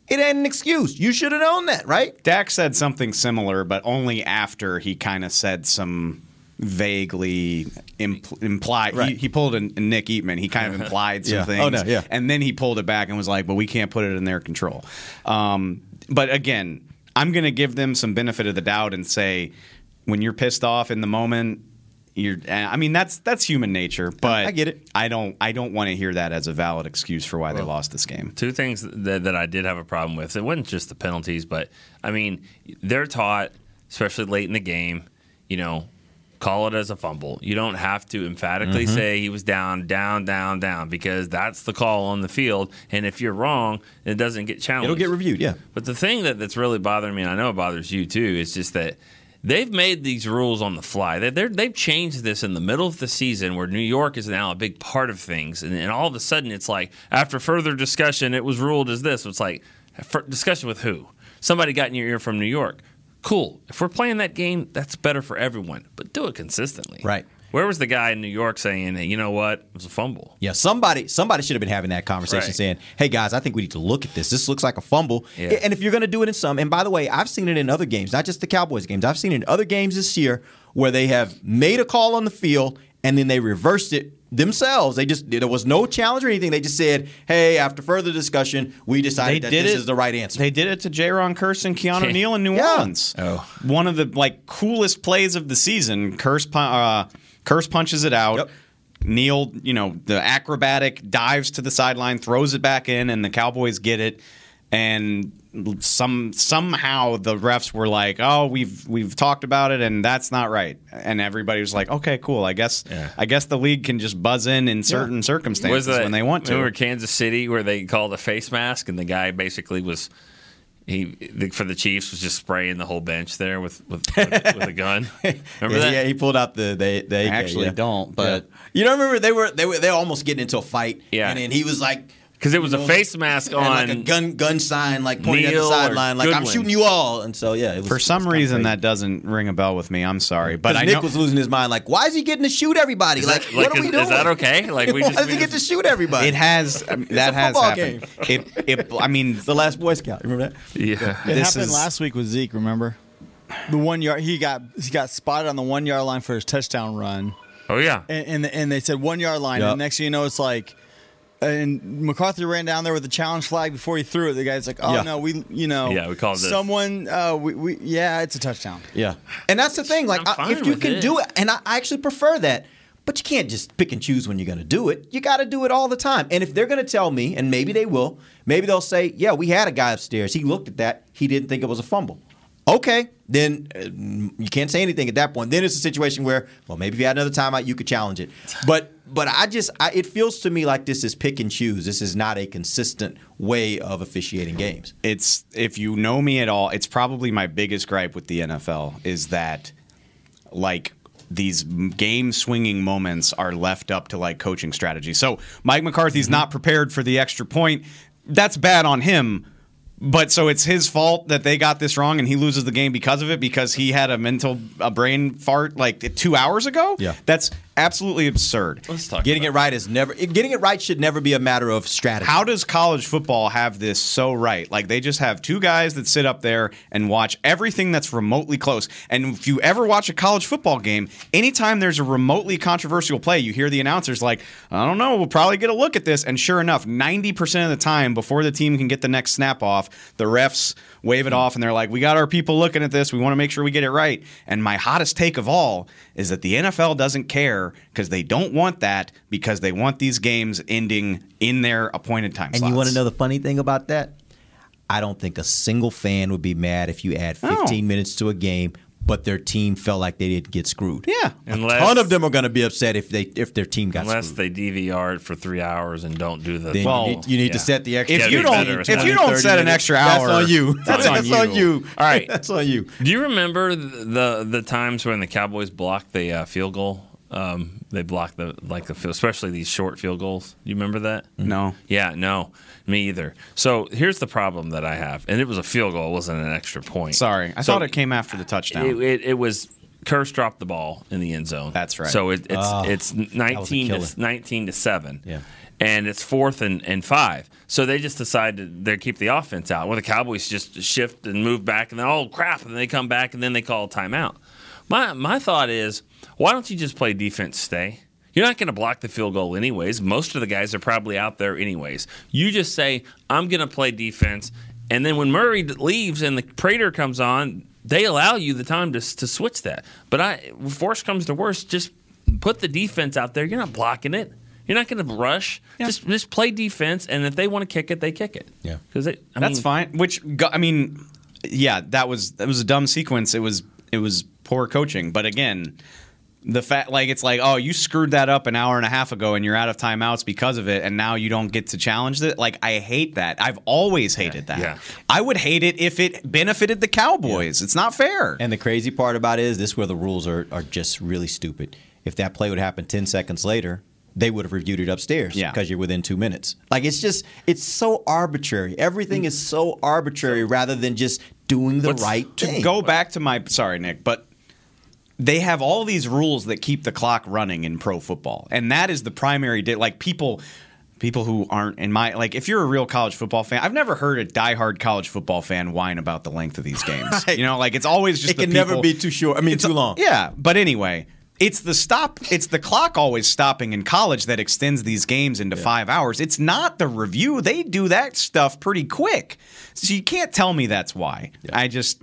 it ain't an excuse. You should have known that, right? Dak said something similar, but only after he kind of said some vaguely impl- implied. Right. He, he pulled a, a Nick Eatman. He kind of implied some Yeah. things. Oh, no, yeah. And then he pulled it back and was like, "But we can't put it in their control." Um, but again, I'm going to give them some benefit of the doubt and say, when you're pissed off in the moment. You're, I mean that's that's human nature, but I get it. I don't I don't want to hear that as a valid excuse for why they lost this game. Two things that, that I did have a problem with. It wasn't just the penalties, but I mean, they're taught, especially late in the game, you know, call it as a fumble. You don't have to emphatically Mm-hmm. Mhm. say he was down, down, down, down, because that's the call on the field. And if you're wrong, it doesn't get challenged. It'll get reviewed, yeah. But the thing that, that's really bothering me, and I know it bothers you too, is just that they've made these rules on the fly. They, they're, they've changed this in the middle of the season where New York is now a big part of things. And, and all of a sudden, it's like, after further discussion, it was ruled as this. It's like, discussion with who? Somebody got in your ear from New York. Cool. If we're playing that game, that's better for everyone, but do it consistently. Right. Where was the guy in New York saying, hey, you know what? It was a fumble. Yeah, somebody somebody should have been having that conversation Right. saying, "Hey guys, I think we need to look at this. This looks like a fumble." Yeah. And if you're going to do it in some, and by the way, I've seen it in other games, not just the Cowboys games. I've seen it in other games this year where they have made a call on the field and then they reversed it themselves. They just there was no challenge or anything. They just said, "Hey, after further discussion, we decided that this is the right answer." They did it to Jayron Kearse and Keanu Okay. Neal in New Yeah. Orleans. Oh, one of the like coolest plays of the season. Curse, uh, Kearse punches it out. Neal, you know, the acrobatic dives to the sideline, throws it back in, and the Cowboys get it. And some somehow the refs were like, "Oh, we've we've talked about it, and that's not right." And everybody was like, "Okay, cool. I guess I guess the league can just buzz in in certain circumstances Was that- when they want to." Remember Kansas City where they called a face mask and the guy basically was he the, for the Chiefs was just spraying the whole bench there with with, with, with a gun. Remember yeah, that? Yeah, he pulled out the they the AK, actually yeah. don't, but- Yeah. you don't remember they were they were they were almost getting into a fight. Yeah. and then he was like. Because it was you a face mask and like a gun gun sign, like pointing Neal at the sideline, like I'm shooting you all. And so yeah, it was For some reason, that doesn't ring a bell with me. I'm sorry, but But I Nick know was losing his mind. Like, why is he getting to shoot everybody? Is like, that- what like, are we doing? is that okay? Like, we why just- does we he get to shoot everybody? it has I mean, that It's a has football happened. It, it, I mean, the last Boy Scout. Remember that? Yeah, It This happened is- last week with Zeke. Remember, the one yard he got he got spotted on the one yard line for his touchdown run, Oh yeah. and and, and they said one yard line, Yep. and next thing you know, it's like. And McCarthy ran down there with the challenge flag before he threw it. The guy's like, "Oh Yeah. no, we, you know, Yeah, we called someone. Uh, we, we, yeah, it's a touchdown." Yeah, and that's the thing. Like, I'm I- fine if you can it. do it, and I I actually prefer that. But you can't just pick and choose when you're going to do it. You got to do it all the time. And if they're going to tell me, and maybe they will, maybe they'll say, "Yeah, we had a guy upstairs. He looked at that. He didn't think it was a fumble." Okay, then uh, you can't say anything at that point. Then it's a situation where, well, maybe if you had another timeout, you could challenge it. But but I just I, it feels to me like this is pick and choose. This is not a consistent way of officiating games. it's if you know me at all, it's probably my biggest gripe with the NFL is that like these game swinging moments are left up to like coaching strategy. So Mike McCarthy's mm-hmm. not prepared for the extra point. That's bad on him. But so it's his fault that they got this wrong and he loses the game because of it because he had a mental a brain fart like two hours ago. Yeah. that's absolutely absurd. Let's talk. Getting it right is never. Getting it right should never be a matter of strategy. How does college football have this so right? Like they just have two guys that sit up there and watch everything that's remotely close. And if you ever watch a college football game, anytime there's a remotely controversial play, you hear the announcers like, "I don't know, we'll probably get a look at this." And sure enough, 90% of the time before the team can get the next snap off, the refs wave it hmm. off and they're like, "We got our people looking at this. We want to make sure we get it right." And my hottest take of all is that the NFL doesn't care because they don't want that because they want these games ending in their appointed time And slots. you want to know the funny thing about that? I don't think a single fan would be mad if you add 15 minutes to a game, but their team felt like they didn't get screwed. Yeah, a ton of them are going to be upset if they if their team got screwed. Unless screwed. they DVR it for three hours and don't do the. Then Well, you need, you need to set the extra. If you don't, better, if you don't set an extra hour, that's on you. That's on you. on you. All right. that's on you. Do you remember the the times when the Cowboys blocked the uh, field goal? Um, they blocked the like the field, especially these short field goals. You remember that? No. Yeah, no, me either. So here's the problem that I have, and it was a field goal, it wasn't an extra point. Sorry, I So thought it came after the touchdown. It, it, it was Kearse dropped the ball in the end zone. That's right. So it, it's Oh, it's that was a 19 to 19 to seven. Yeah. And it's fourth and, and five. So they just decided they keep the offense out. Well, the Cowboys just shift and move back, and then oh crap, and they come back, and then they call a timeout. My my thought is, why don't you just play defense? Stay. You're not going to block the field goal anyways. Most of the guys are probably out there anyways. You just say, I'm going to play defense. And then when Murray leaves and the Prater comes on, they allow you the time to, to switch that. But I, if worst comes to worst, just put the defense out there. You're not blocking it. You're not going to rush. Just just play defense, and if they want to kick it, they kick it. Yeah. because That's mean, fine. Which I mean, yeah, that was that was a dumb sequence. It was it was poor coaching. But again, the fact like it's like oh you screwed that up an hour and a half ago and you're out of timeouts because of it and now you don't get to challenge it. Like I hate that. I've always hated that. Yeah. I would hate it if it benefited the Cowboys. It's not fair. And the crazy part about it is this: is where the rules are are just really stupid. If that play would happen ten seconds later. They would have reviewed it upstairs Yeah. because you're within two minutes. Like it's just, it's so arbitrary. Everything is so arbitrary rather than just doing the Let's- right to thing. go back to my sorry Nick, but they have all these rules that keep the clock running in pro football, and that is the primary. Di- like people, people who aren't in my like, if you're a real college football fan, I've never heard a diehard college football fan whine about the length of these games. Right. You know, like it's always just it the can never be too short. I mean, too long. Yeah, but anyway. It's the stop. It's the clock always stopping in college that extends these games into five hours. It's not the review. They do that stuff pretty quick. So you can't tell me that's why. I just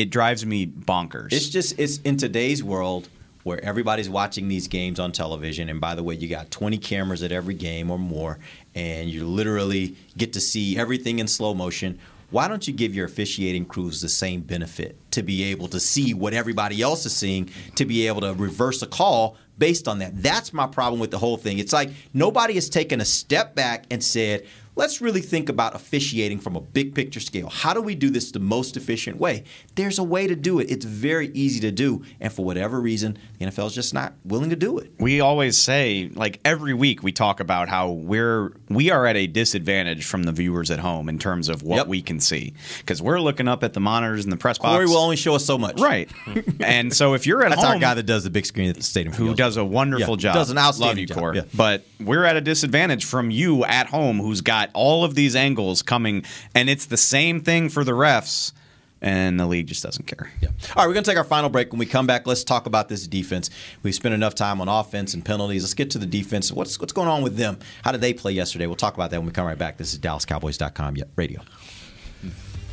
it drives me bonkers. It's just it's in today's world where everybody's watching these games on television, and by the way, you got 20 cameras at every game or more, and you literally get to see everything in slow motion. Why don't you give your officiating crews the same benefit to be able to see what everybody else is seeing, to be able to reverse a call based on that? That's my problem with the whole thing. It's like nobody has taken a step back and said, let's really think about officiating from a big picture scale. How do we do this the most efficient way? There's a way to do it. It's very easy to do, and for whatever reason, the NFL is just not willing to do it. we always say like every week we talk about how we're we are at a disadvantage from the viewers at home in terms of what Yep. we can see because we're looking up at the monitors and the press box. Corey will only show us so much. right, and so if you're at That's home, our guy that does the big screen at the stadium. who does a wonderful Yeah, job. does an outstanding Love you, job, Core. yeah. But we're at a disadvantage from you at home, who's got all of these angles coming, and it's the same thing for the refs, and the league just doesn't care. Yeah. All right, we're going to take our final break. When we come back, let's talk about this defense. We spent enough time on offense and penalties. Let's get to the defense. What's what's going on with them? How did they play yesterday? We'll talk about that when we come right back. This is DallasCowboys.com radio.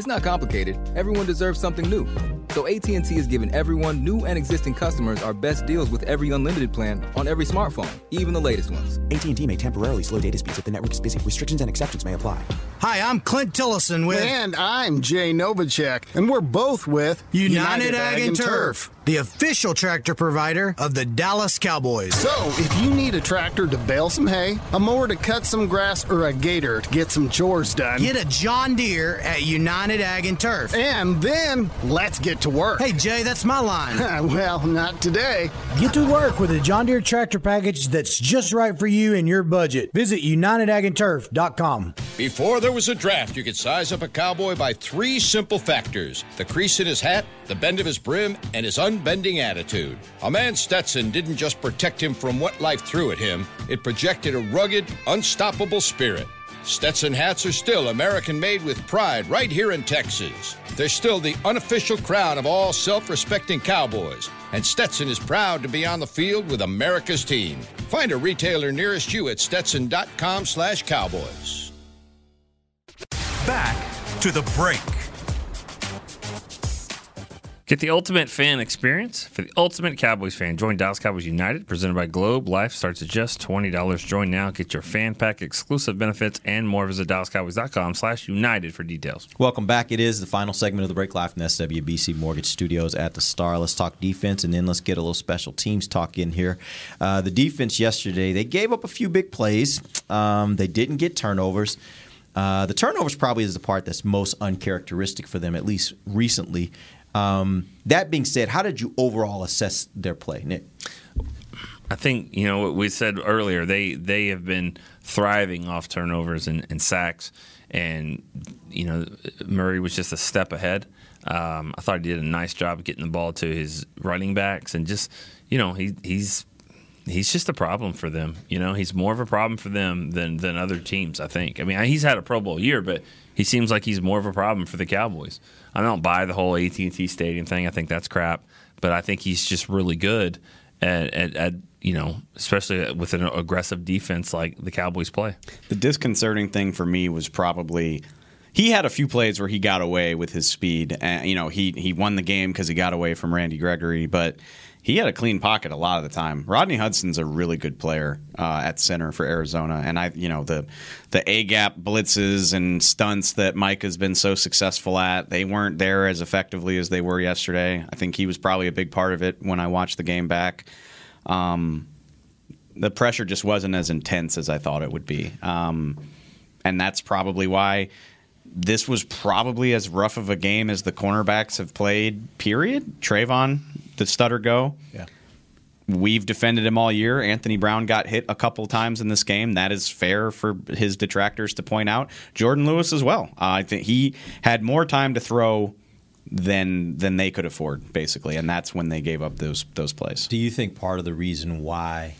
It's not complicated. Everyone deserves something new. So AT&T is giving everyone, new and existing customers, our best deals with every unlimited plan on every smartphone, even the latest ones. AT&T may temporarily slow data speeds if the network is busy. Restrictions and exceptions may apply. Hi, I'm Clint Tillison with And I'm Jay Novacek, and we're both with United, Ag and Turf, the official tractor provider of the Dallas Cowboys. So, if you need a tractor to bale some hay, a mower to cut some grass, or a gator to get some chores done, Get a John Deere at United Ag and Turf. and then let's get to work. Hey, Jay, that's my line. well, not today. Get to work with a John Deere tractor package that's just right for you and your budget. Visit UnitedAgAndTurf.com. Before there was a draft, you could size up a cowboy by three simple factors the crease in his hat, the bend of his brim, and his unbending attitude. A man Stetson didn't just protect him from what life threw at him, it projected a rugged, unstoppable spirit. Stetson hats are still American made with pride right here in Texas. They're still the unofficial crown of all self respecting cowboys, and Stetson is proud to be on the field with America's team. Find a retailer nearest you at stetson.com slash cowboys. Back to the break. Get the ultimate fan experience for the ultimate Cowboys fan. Join Dallas Cowboys United, presented by Globe. Life starts at just $20. Join now. Get your fan pack, exclusive benefits, and more. Visit DallasCowboys.com slash United for details. Welcome back. It is the final segment of the break live from SWBC Mortgage Studios at the Star. Let's talk defense, and then let's get a little special teams talk in here. Uh, the defense yesterday, they gave up a few big plays. Um, they didn't get turnovers. Uh, the turnovers probably is the part that's most uncharacteristic for them, at least recently. Um, that being said, how did you overall assess their play, Nick? I think you know what we said earlier. They they have been thriving off turnovers and, and sacks, and you know Murray was just a step ahead. Um, I thought he did a nice job getting the ball to his running backs, and just you know he he's he's just a problem for them. You know he's more of a problem for them than than other teams. I think. I mean he's had a Pro Bowl year, but he seems like he's more of a problem for the Cowboys. I don't buy the whole AT and T Stadium thing. I think that's crap. But I think he's just really good at, at, at you know, especially with an aggressive defense like the Cowboys play. The disconcerting thing for me was probably he had a few plays where he got away with his speed. And, you know, he he won the game because he got away from Randy Gregory, but he had a clean pocket a lot of the time. Rodney Hudson's a really good player uh, at center for Arizona, and I, you know, the the A gap blitzes and stunts that Mike has been so successful at, they weren't there as effectively as they were yesterday. I think he was probably a big part of it when I watched the game back. Um, the pressure just wasn't as intense as I thought it would be, um, and that's probably why this was probably as rough of a game as the cornerbacks have played. Period. Trevon, the stutter go. Yeah. We've defended him all year. Anthony Brown got hit a couple times in this game. That is fair for his detractors to point out. Jourdan Lewis as well. Uh, I think he had more time to throw than than they could afford, basically, and that's when they gave up those those plays. Do you think part of the reason why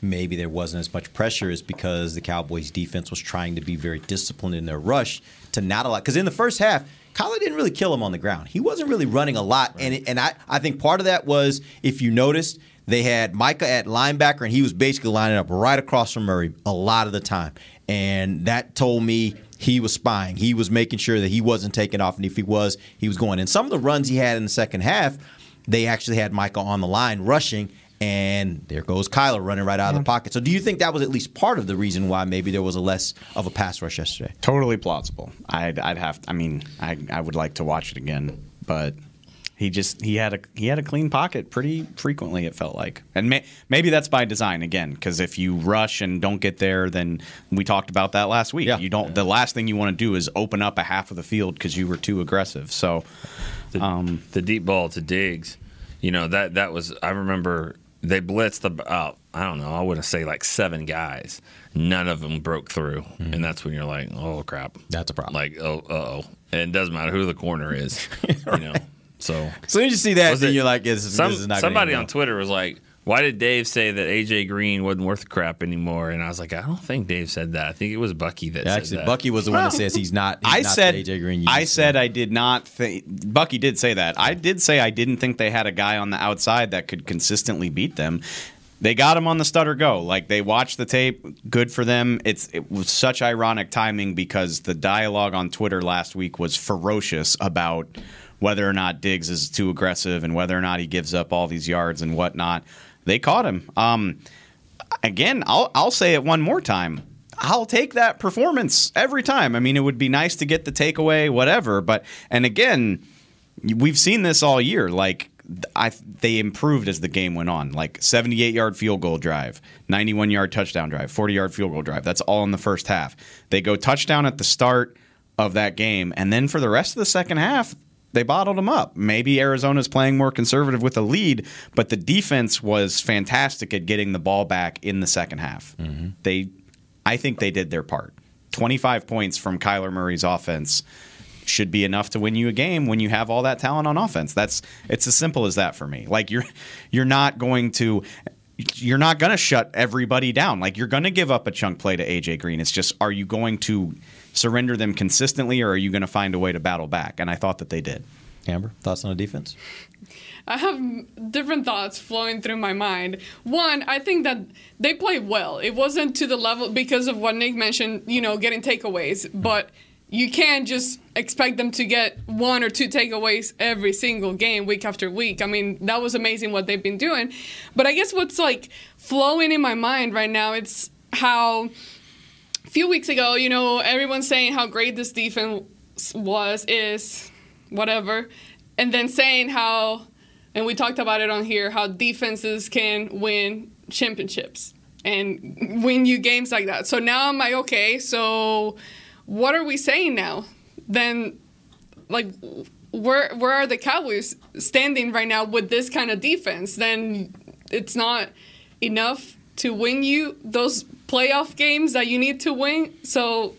maybe there wasn't as much pressure is because the Cowboys defense was trying to be very disciplined in their rush to not allow because in the first half Kyler didn't really kill him on the ground. He wasn't really running a lot, right. and and I, I think part of that was if you noticed they had Micah at linebacker, and he was basically lining up right across from Murray a lot of the time, and that told me he was spying. He was making sure that he wasn't taking off, and if he was, he was going. And some of the runs he had in the second half, they actually had Micah on the line rushing, and there goes Kyler running right out yeah. of the pocket. So, do you think that was at least part of the reason why maybe there was a less of a pass rush yesterday? Totally plausible. I'd, I'd have. I mean, I, I would like to watch it again, but he just he had a he had a clean pocket pretty frequently. It felt like, and may, maybe that's by design again. Because if you rush and don't get there, then we talked about that last week. Yeah. You don't. The last thing you want to do is open up a half of the field because you were too aggressive. So, the, um, the deep ball to Diggs, you know that that was. I remember they blitzed about I don't know I wouldn't say like seven guys. None of them broke through, mm-hmm. and that's when you're like, oh crap, that's a problem. Like oh oh, and it doesn't matter who the corner is, right. you know. So as soon as you see that, then you're like, this, some, this is not Somebody on Twitter was like, why did Dave say that AJ Green wasn't worth crap anymore? And I was like, I don't think Dave said that. I think it was Bucky that yeah, said actually, that. Bucky was the one that says he's not. He's I not said AJ Green. I said I did not think Bucky did say that. I did say I didn't think they had a guy on the outside that could consistently beat them. They got him on the stutter go. Like they watched the tape. Good for them. It's it was such ironic timing because the dialogue on Twitter last week was ferocious about whether or not Diggs is too aggressive and whether or not he gives up all these yards and whatnot. They caught him. Um, again, I'll I'll say it one more time. I'll take that performance every time. I mean, it would be nice to get the takeaway, whatever. But and again, we've seen this all year. Like I, they improved as the game went on. Like 78 yard field goal drive, 91 yard touchdown drive, 40 yard field goal drive. That's all in the first half. They go touchdown at the start of that game, and then for the rest of the second half, they bottled them up. Maybe Arizona's playing more conservative with a lead, but the defense was fantastic at getting the ball back in the second half. Mm-hmm. They, I think they did their part. 25 points from Kyler Murray's offense should be enough to win you a game when you have all that talent on offense. That's it's as simple as that for me. Like you're you're not going to you're not going to shut everybody down. Like you're going to give up a chunk play to AJ Green. It's just are you going to surrender them consistently or are you going to find a way to battle back? And I thought that they did. Amber, thoughts on the defense? I have different thoughts flowing through my mind. One, I think that they played well. It wasn't to the level because of what Nick mentioned, you know, getting takeaways, mm-hmm. but you can't just expect them to get one or two takeaways every single game week after week. I mean, that was amazing what they've been doing. But I guess what's like flowing in my mind right now, it's how a few weeks ago, you know, everyone's saying how great this defense was, is, whatever, and then saying how, and we talked about it on here, how defenses can win championships and win you games like that. So now I'm like, okay, so what are we saying now? Then, like, where where are the Cowboys standing right now with this kind of defense? Then it's not enough to win you those playoff games that you need to win. So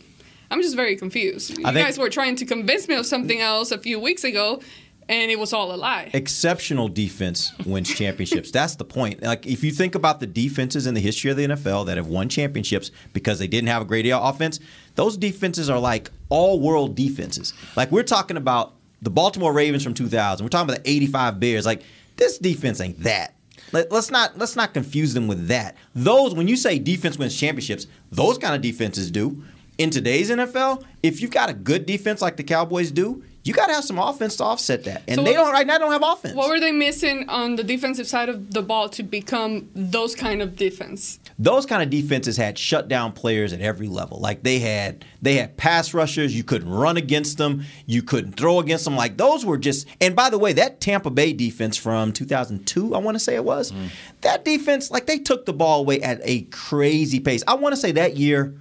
I'm just very confused. You think- guys were trying to convince me of something else a few weeks ago, and it was all a lie. Exceptional defense wins championships. That's the point. Like if you think about the defenses in the history of the NFL that have won championships because they didn't have a great offense, those defenses are like all-world defenses. Like we're talking about the Baltimore Ravens from 2000. We're talking about the 85 Bears. Like this defense ain't that. Let, us not let's not confuse them with that. Those when you say defense wins championships, those kind of defenses do. In today's NFL, if you've got a good defense like the Cowboys do, you got to have some offense to offset that. And So they don't right now don't have offense. What were they missing on the defensive side of the ball to become those kind of defense? those kind of defenses had shut down players at every level. Like they had they had pass rushers, you couldn't run against them, you couldn't throw against them. Like those were just and by the way, that Tampa Bay defense from 2002, I want to say it was. Mm. That defense like they took the ball away at a crazy pace. I want to say that year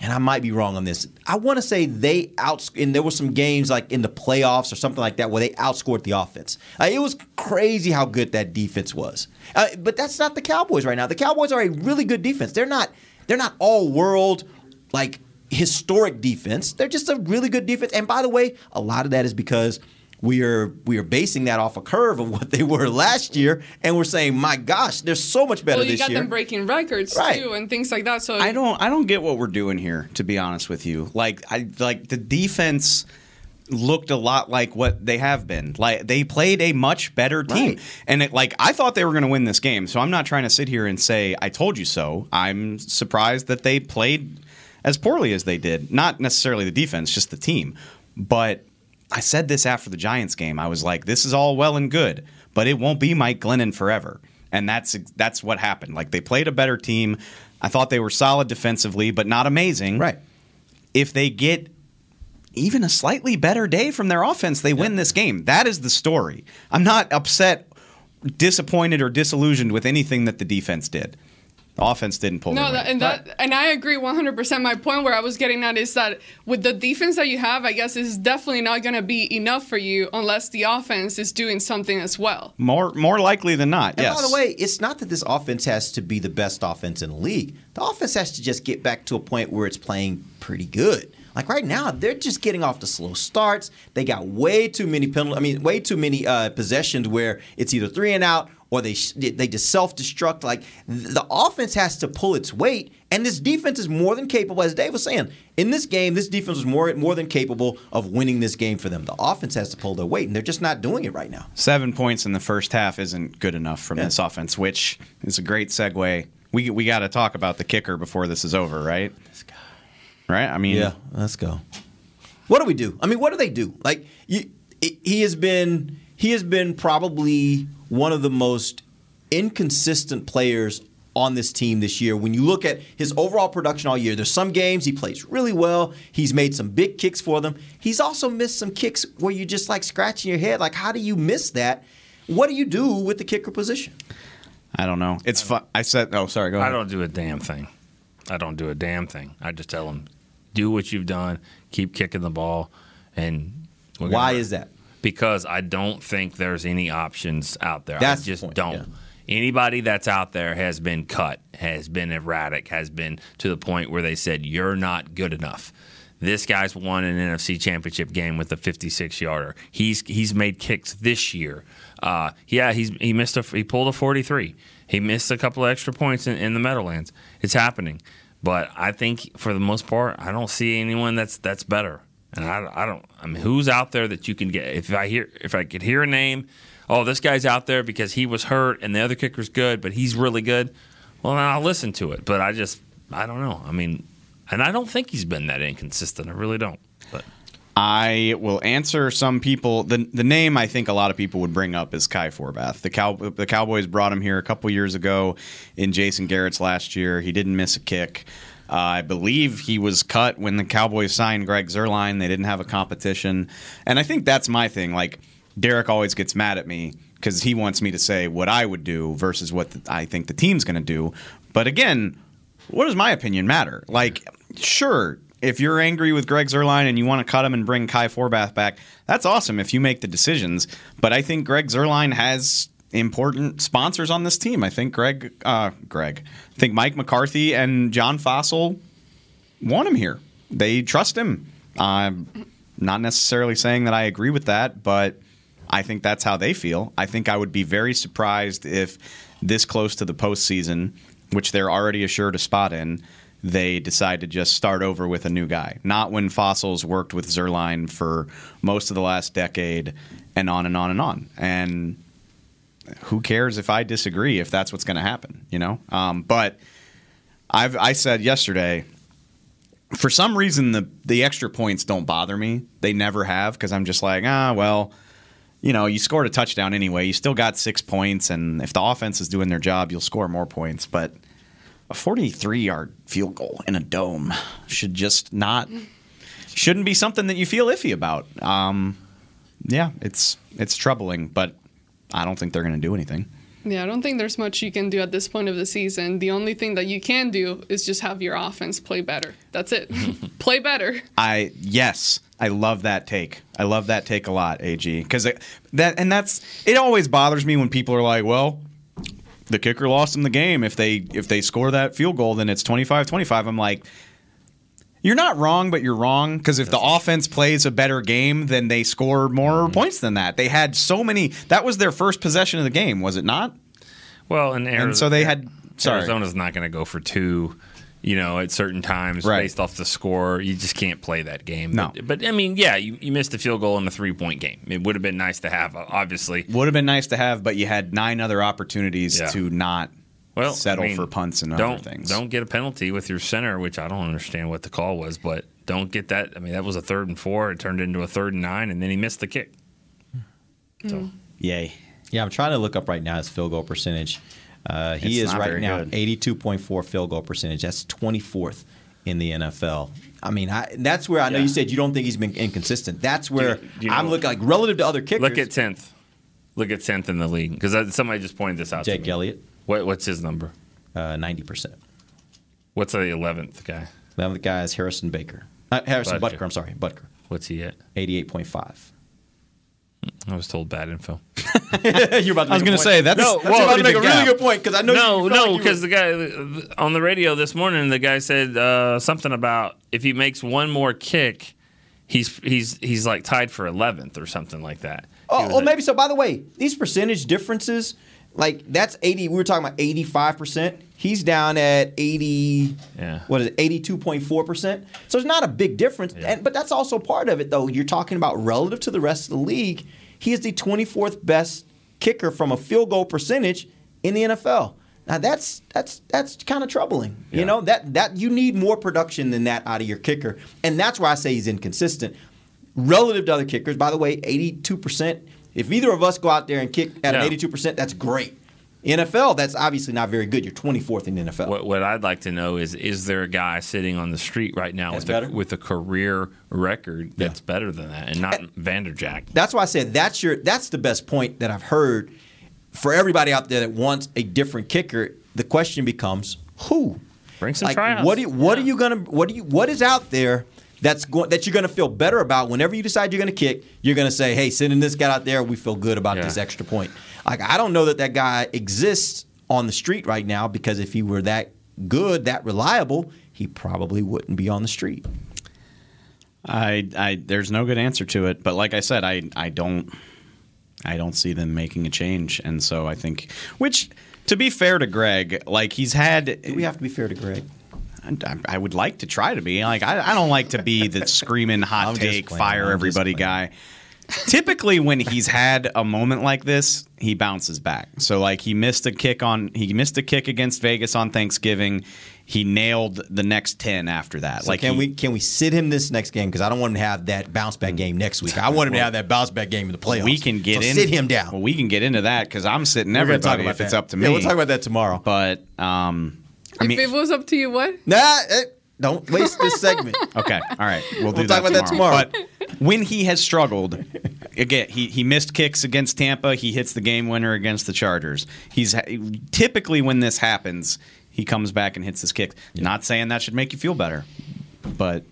and I might be wrong on this. I want to say they out and there were some games like in the playoffs or something like that where they outscored the offense. Uh, it was crazy how good that defense was. Uh, but that's not the Cowboys right now. The Cowboys are a really good defense. They're not they're not all world like historic defense. They're just a really good defense. And by the way, a lot of that is because we are we are basing that off a curve of what they were last year, and we're saying, my gosh, they're so much better well, you this got year. them breaking records Right. too and things like that. So I don't I don't get what we're doing here, to be honest with you. Like I like the defense looked a lot like what they have been. Like they played a much better team. And it, like I thought they were going to win this game. So I'm not trying to sit here and say I told you so. I'm surprised that they played as poorly as they did. Not necessarily the defense, just the team. But I said this after the Giants game. I was like this is all well and good, but it won't be Mike Glennon forever. And that's that's what happened. Like they played a better team. I thought they were solid defensively, but not amazing. Right. If they get even a slightly better day from their offense, they win this game. That is the story. I'm not upset, disappointed, or disillusioned with anything that the defense did. The offense didn't pull. No, their that, and that, and I agree 100%. My point where I was getting at is that with the defense that you have, I guess is definitely not going to be enough for you unless the offense is doing something as well. more more likely than not. And yes. by the way, it's not that this offense has to be the best offense in the league. The offense has to just get back to a point where it's playing pretty good. Like right now, they're just getting off the slow starts. They got way too many penalties. I mean, way too many uh, possessions where it's either three and out or they they just self destruct. Like the offense has to pull its weight, and this defense is more than capable. As Dave was saying, in this game, this defense was more more than capable of winning this game for them. The offense has to pull their weight, and they're just not doing it right now. Seven points in the first half isn't good enough from this offense, which is a great segue. We we got to talk about the kicker before this is over, right? Right? I mean, Yeah, let's go. What do we do? I mean, what do they do? Like you, he has been he has been probably one of the most inconsistent players on this team this year. When you look at his overall production all year, there's some games he plays really well. He's made some big kicks for them. He's also missed some kicks where you're just like scratching your head, like how do you miss that? What do you do with the kicker position? I don't know. It's fun. I said, oh, sorry. Go ahead. I don't do a damn thing. I don't do a damn thing. I just tell them, do what you've done, keep kicking the ball, and Why is that? Because I don't think there's any options out there. That's I the just point, don't. yeah. Anybody that's out there has been cut, has been erratic, has been to the point where they said you're not good enough. This guy's won an NFC Championship game with a 56 yarder. He's he's made kicks this year. Uh, yeah, he's he missed a he pulled a 43. He missed a couple of extra points in, in the Meadowlands. It's happening, but I think for the most part, I don't see anyone that's that's better. And I, I don't. I mean, who's out there that you can get? If I hear if I could hear a name, oh, this guy's out there because he was hurt and the other kicker's good, but he's really good. Well, I'll listen to it. But I just I don't know. I mean, and I don't think he's been that inconsistent. I really don't. But I will answer some people. The the name I think a lot of people would bring up is Kai Forbath. The cow the Cowboys brought him here a couple years ago in Jason Garrett's last year. He didn't miss a kick. Uh, I believe he was cut when the Cowboys signed Greg Zuerlein. They didn't have a competition, and I think that's my thing. Like Derek always gets mad at me because he wants me to say what I would do versus what the, I think the team's going to do. But again, what does my opinion matter? Like, sure, if you're angry with Greg Zuerlein and you want to cut him and bring Kai Forbath back, that's awesome if you make the decisions. But I think Greg Zuerlein has important sponsors on this team. I think Greg, uh, Greg, I think Mike McCarthy and John Fassel want him here. They trust him. I'm not necessarily saying that I agree with that, but I think that's how they feel. I think I would be very surprised if this close to the postseason, which they're already assured a spot in, they decide to just start over with a new guy. Not when Fassel's worked with Zuerlein for most of the last decade and on and on and on. And who cares if I disagree if that's what's going to happen, you know? Um, but I've I said yesterday for some reason the the extra points don't bother me. They never have because I'm just like, ah, well, you know, you scored a touchdown anyway. You still got six points, and if the offense is doing their job, you'll score more points. But a 43 yard field goal in a dome should just not shouldn't be something that you feel iffy about. Um, yeah, it's it's troubling, but I don't think they're going to do anything. Yeah, I don't think there's much you can do at this point of the season. The only thing that you can do is just have your offense play better. That's it. play better. I yes, I love that take. I love that take a lot, AG, because that and that's it. Always bothers me when people are like, "Well, the kicker lost in the game. If they if they score that field goal, then it's 25-25. I'm like, you're not wrong, but you're wrong because if the offense plays a better game, then they score more Mm-hmm. points than that. They had so many. That was their first possession of the game, was it not? Well, and, and so they had. Sorry, Arizona's not going to go for two. You know, at certain times, Right. based off the score, you just can't play that game. No. but, but I mean, yeah, you, you missed a field goal in a three point game. It would have been nice to have, obviously. Would have been nice to have, but you had nine other opportunities Yeah. to not Well, settle I mean, for punts and don't, other things. Don't get a penalty with your center, which I don't understand what the call was, but don't get that. I mean, that was a third and four. It turned into a third and nine, and then he missed the kick. So, Yay. Yeah, I'm trying to look up right now his field goal percentage. Uh, he It's is right now good. 82.4 field goal percentage. That's 24th in the NFL. I mean, I, that's where I know Yeah. you said you don't think he's been inconsistent. That's where Do you- do you I'm know- looking like relative to other kickers. Look at tenth. Look at tenth in the league because somebody just pointed this out. Jake to me. Elliott. What, what's his number? Uh, 90%. What's the eleventh guy? The other guy is Harrison Baker. Uh, Harrison Butker. Butker. I'm sorry, Butker. What's he at? 88.5. I was told bad info. You're about to I was gonna say, that's- no. that's well, about to make a really gap. good point because I know no, you felt no, because were- the guy on the radio this morning, the guy said uh, something about if he makes one more kick, he's he's he's like tied for eleventh or something like that. Oh, was oh, at- maybe so. By the way, these percentage differences, like that's eighty. We were talking about eighty-five percent. He's down at eighty. Yeah. What is it? Eighty-two point four percent. So it's not a big difference. And, but that's also part of it, though. You're talking about relative to the rest of the league. He is the twenty-fourth best kicker from a field goal percentage in the NFL. Now that's that's that's kind of troubling. You know that that you need more production than that out of your kicker, and that's why I say he's inconsistent relative to other kickers. By the way, 82%. If either of us go out there and kick at Yeah. an 82%, that's great. NFL, that's obviously not very good. You're 24th in the NFL. What, what I'd like to know is is there a guy sitting on the street right now That's with a, with a career record that's better than that and not eh. Vanderjagt? That's why I said that's your that's the best point that I've heard for everybody out there that wants a different kicker. The question becomes who? Bring some like, tryouts. What do what are you gonna what do you what is out there that's going that you're going to feel better about whenever you decide you're going to kick. You're going to say, "Hey, sending this guy out there, we feel good about Yeah. this extra point." Like I don't know that that guy exists on the street right now because if he were that good, that reliable, he probably wouldn't be on the street. I, I, there's no good answer to it. But like I said, I, I don't, I don't see them making a change, and so I think, which, to be fair to Greg, like he's had. We have to be fair to Greg. I, I would like to try to be like I, I don't like to be the screaming hot take fire I'm everybody guy. Typically, when he's had a moment like this, he bounces back. So, like, he missed a kick on he missed a kick against Vegas on Thanksgiving. He nailed the next ten after that. So like, can he- we can we sit him this next game because I don't want him to have that bounce back game next week. I want him to have that bounce back game in the playoffs. We can get so in. sit him down. Well, we can get into that because I'm sitting We're everybody talk about if it's up to me. Yeah, we'll talk about that tomorrow. But um, I if it was up to you, what? Nah, eh, don't waste this segment. Okay, all right, we'll We'll that talk about that tomorrow. But when he has struggled, again, he he missed kicks against Tampa. He hits the game winner against the Chargers. He's typically when this happens, he comes back and hits his kicks. Not saying that should make you feel better, but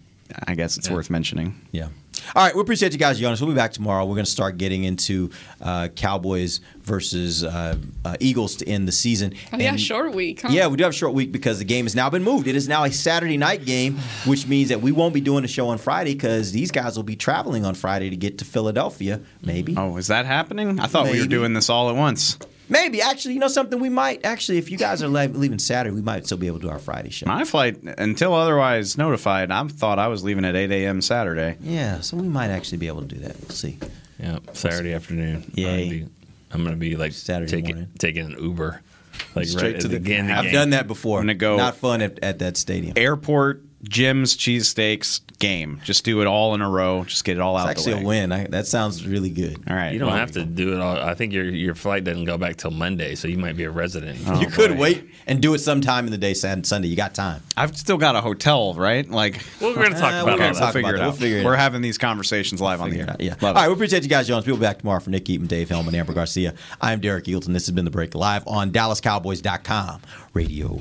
I guess it's worth mentioning. Yeah. All right, we appreciate you guys, Jonas. We'll be back tomorrow. We're going to start getting into uh, Cowboys versus uh, uh, Eagles to end the season. Oh, yeah, And- short week. Huh? Yeah, we do have a short week because the game has now been moved. It is now a Saturday night game, which means that we won't be doing a show on Friday because these guys will be traveling on Friday to get to Philadelphia. Maybe. Oh, is that happening? I thought we were doing this all at once. Maybe. Actually, you know something? We might actually, if you guys are le- leaving Saturday, we might still be able to do our Friday show. My flight, until otherwise notified, I thought I was leaving at 8 a.m. Saturday. Yeah, so we might actually be able to do that. We'll see. Yeah, Saturday afternoon. Yay. I'm gonna be, I'm gonna be like Saturday taking morning. taking an Uber, like Straight right to at the- beginning of I've game. done that before. I'm gonna go- Not fun at, at that stadium. Airport, gyms, cheesesteaks, game. Just do it all in a row. Just get it all It's out actually the way. a win. I, that sounds really good. All right. You don't well, have to do it all. I think your your flight doesn't go back till Monday, so you might be a resident. Oh, you could wait and do it sometime in the day, Sunday. You got time. I've still got a hotel, right? Like, Well, we're gonna talk Uh, about we're all gonna that. talk figure it out. We'll figure it We're out. having these conversations live on the air. Yeah. Love All it. right, we appreciate you guys, Jones. We'll be back tomorrow for Nick Eatman, Dave Helman, Amber Garcia. I'm Derek Eagleton. This has been The Break live on DallasCowboys.com radio.